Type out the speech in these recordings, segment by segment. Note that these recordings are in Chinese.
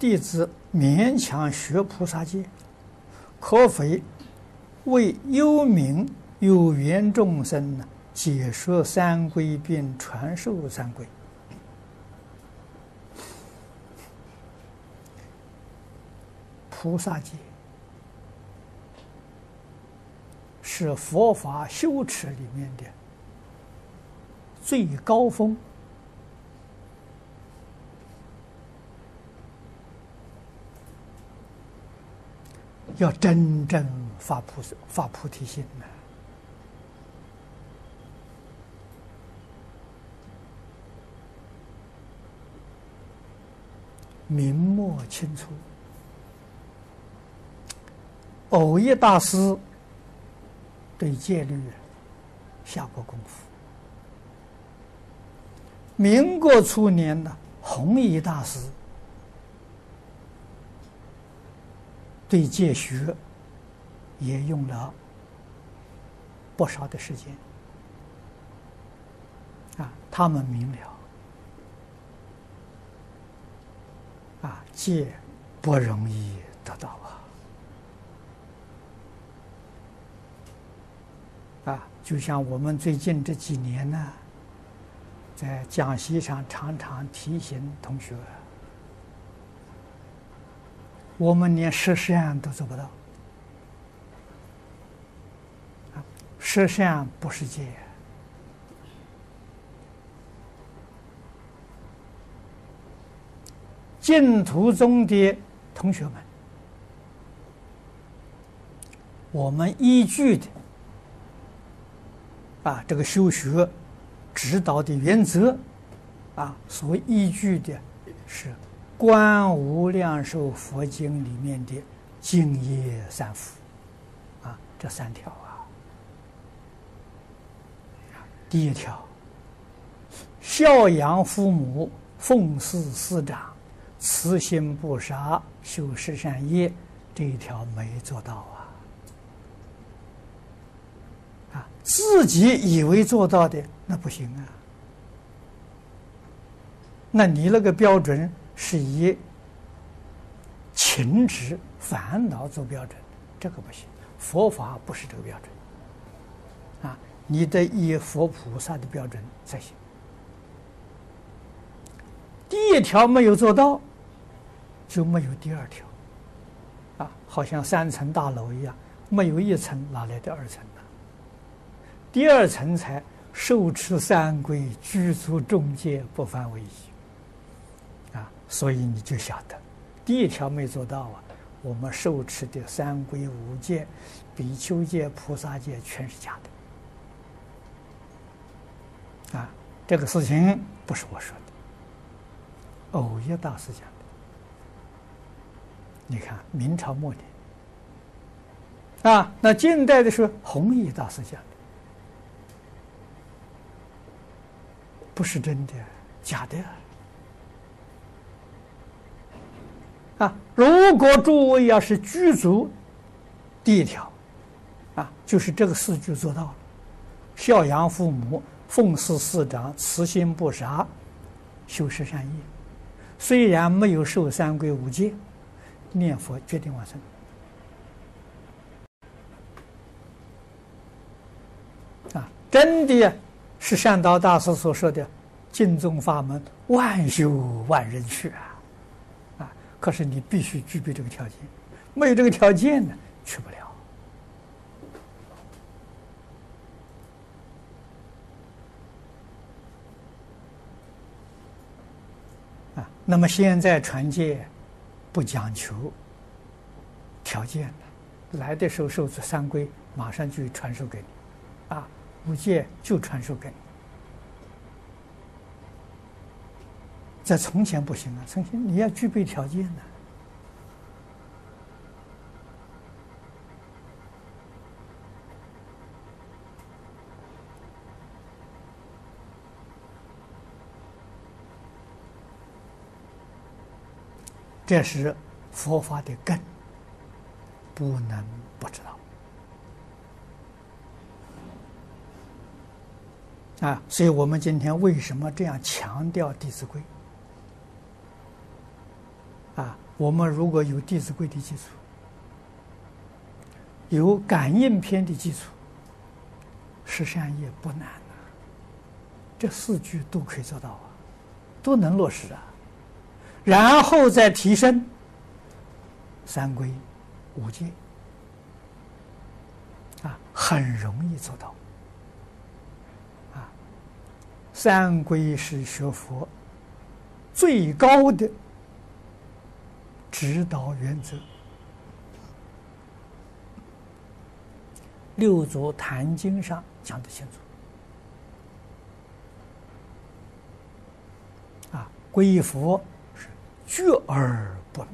弟子勉强学菩萨戒，可否为幽冥有缘众生呢？解说三归并传授三归。菩萨戒是佛法修持里面的最高峰。要真正发菩萨、发菩提心呢，明末清初，藕益大师对戒律下过功夫。民国初年的弘一大师。对戒学也用了不少的时间啊，他们明了啊，戒不容易得到啊啊，就像我们最近这几年呢，在讲习上常常提醒同学。我们连十善都做不到，啊，十善不是戒。净土中的同学们，我们依据的啊，这个修学指导的原则啊，所依据的是。《观无量寿佛经》里面的净业三福，啊，这三条啊。第一条，孝养父母，奉事师长，慈心不杀，修十善业，这一条没做到啊。啊，自己以为做到的那不行啊。那你那个标准？是以情执烦恼做标准，这个不行。佛法不是这个标准，啊，你得以佛菩萨的标准才行。第一条没有做到，就没有第二条，啊，好像三层大楼一样，没有一层哪来的二层呢？第二层才受持三归，具足众戒，不犯违仪。啊所以你就晓得，第一条没做到啊，我们受持的三归五戒、比丘戒、菩萨戒全是假的。啊，这个事情不是我说的，偶一大师讲的。你看明朝末年，啊，那近代的时候弘一大师讲的，不是真的，假的。啊如果诸位要是具足第一条，啊，就是这个四句做到了，孝养父母，奉事师长，慈心不杀，修十善业，虽然没有受三归五戒，念佛决定往生。啊，真的是善导大师所说的“净宗法门，万修万人去”啊。可是你必须具备这个条件，没有这个条件呢，去不了。啊，那么现在传戒不讲求条件了，来的时候受持三规，马上就传授给你，啊，五戒就传授给你。在从前不行啊，从前你要具备条件的。这是佛法的根，不能不知道。啊，所以我们今天为什么这样强调《弟子规》？啊，我们如果有《弟子规》的基础，有《感应篇》的基础，十善业不难啊。这四句都可以做到啊，都能落实啊。然后再提升三皈五戒啊，很容易做到啊。三皈是学佛最高的。指导原则，《六祖坛经》上讲得清楚。啊，皈依佛是觉而不迷，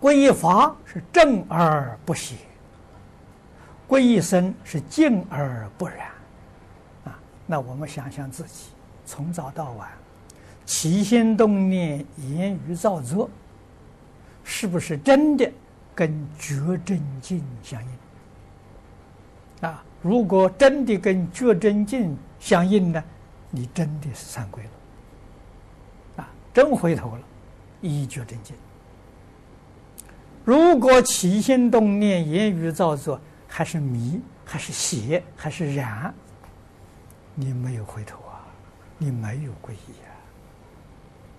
皈依法是正而不邪，皈依僧是净而不染。啊，那我们想想自己。从早到晚，起心动念、言语造作，是不是真的跟觉真境相应？啊，如果真的跟觉真境相应呢，你真的是三皈了，啊，真回头了，依觉真境。如果起心动念、言语造作还是迷、还是邪、还是染，你没有回头。你没有皈依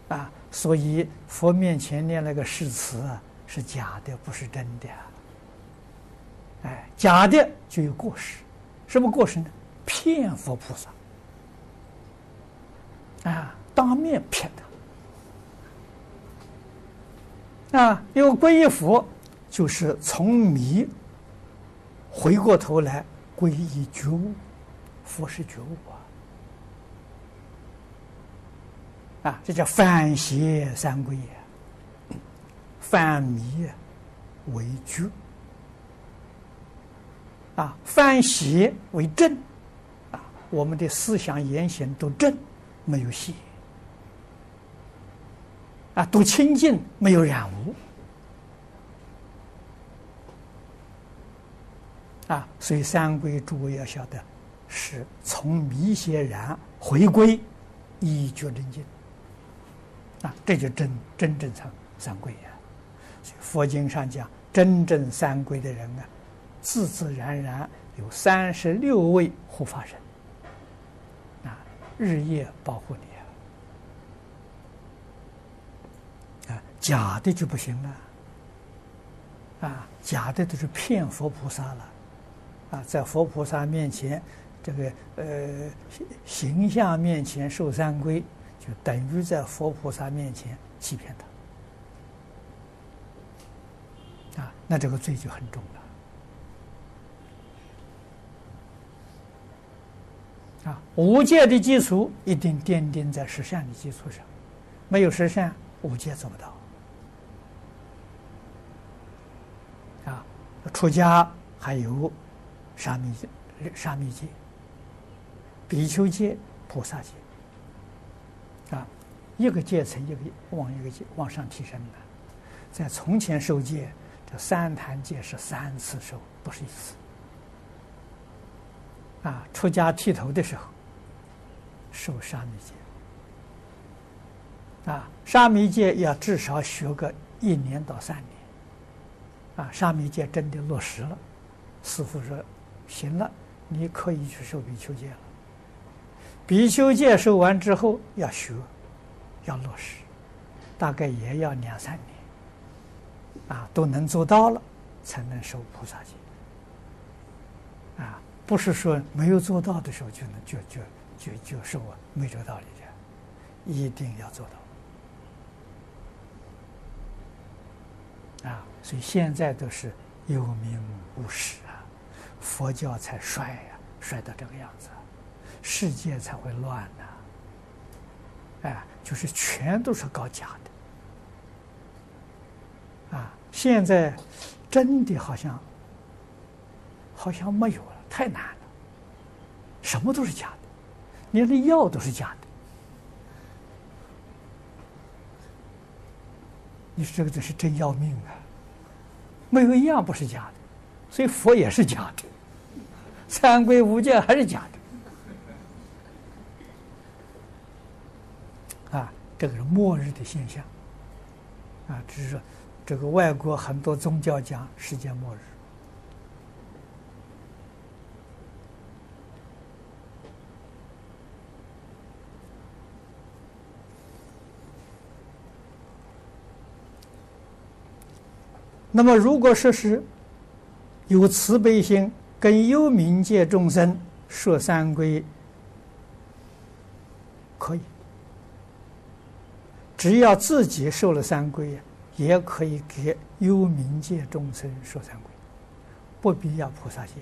啊！啊，所以佛面前念那个誓词，是假的，不是真的。哎，假的就有过失，什么过失呢？骗佛菩萨啊，当面骗他啊！因为皈依佛就是从迷回过头来皈依觉悟，佛是觉悟啊。啊，这叫反邪三归也，反迷为觉，啊，反邪为正，啊，我们的思想言行都正，没有邪，啊，都清净，没有染污，啊，所以三归诸位要晓得，是从迷邪染回归依觉真经。啊，这就真真正三三皈呀！佛经上讲，真正三皈的人啊，自自然然有三十六位护法神啊，日夜保护你啊！啊，假的就不行了啊，假的都是骗佛菩萨了啊，在佛菩萨面前，这个呃形象面前受三皈。就等于在佛菩萨面前欺骗他，啊，那这个罪就很重了，啊，无戒的基础一定奠定在十善的基础上，没有十善，无戒做不到，啊，出家还有沙弥戒、沙弥戒、比丘戒、菩萨戒。啊，一个戒层一个往一个戒往上提升的，在从前受戒，这三坛戒是三次受，不是一次。啊，出家剃头的时候，受沙弥戒。啊，沙弥戒要至少学个一年到三年。啊，沙弥戒真的落实了，师傅说，行了，你可以去受比丘戒了。比丘戒受完之后要学，要落实，大概也要两三年，啊，都能做到了，才能受菩萨戒。啊，不是说没有做到的时候就能就就就就受啊，没这个道理的，一定要做到。啊，所以现在都是有名无实啊，佛教才衰呀，衰到这个样子。世界才会乱呢，哎，就是全都是搞假的，啊，现在真的好像好像没有了，太难了，什么都是假的，连那药都是假的，你说这个真是真要命啊！没有一样不是假的，所以佛也是假的，三皈五戒还是假的。啊，这个是末日的现象，啊，只是说这个外国很多宗教讲世界末日。那么，如果说是有慈悲心，跟幽冥界众生说三皈，可以。只要自己受了三皈，也可以给幽冥界众生说三规，不必要菩萨戒，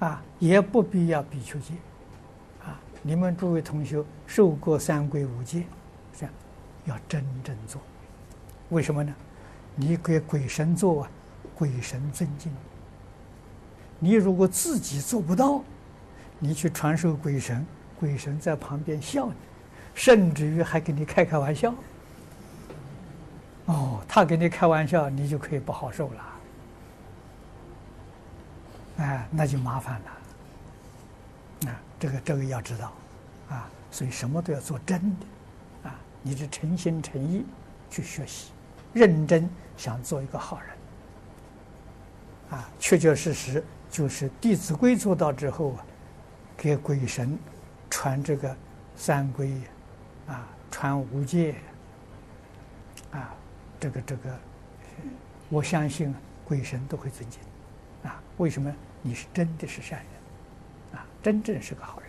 啊，也不必要比丘戒，啊，你们诸位同学受过三规五戒，这样要真正做。为什么呢？你给鬼神做啊，鬼神尊敬。你如果自己做不到，你去传授鬼神，鬼神在旁边笑你，甚至于还跟你开开玩笑。哦，他跟你开玩笑，你就可以不好受了。哎，那就麻烦了。啊，这个这个要知道，啊，所以什么都要做真的，啊，你是诚心诚意去学习。认真想做一个好人，啊，确确实实就是《弟子规》做到之后啊，给鬼神传这个三皈，啊，传无界，啊，这个这个，我相信鬼神都会尊敬，啊，为什么？你是真的是善人，啊，真正是个好人。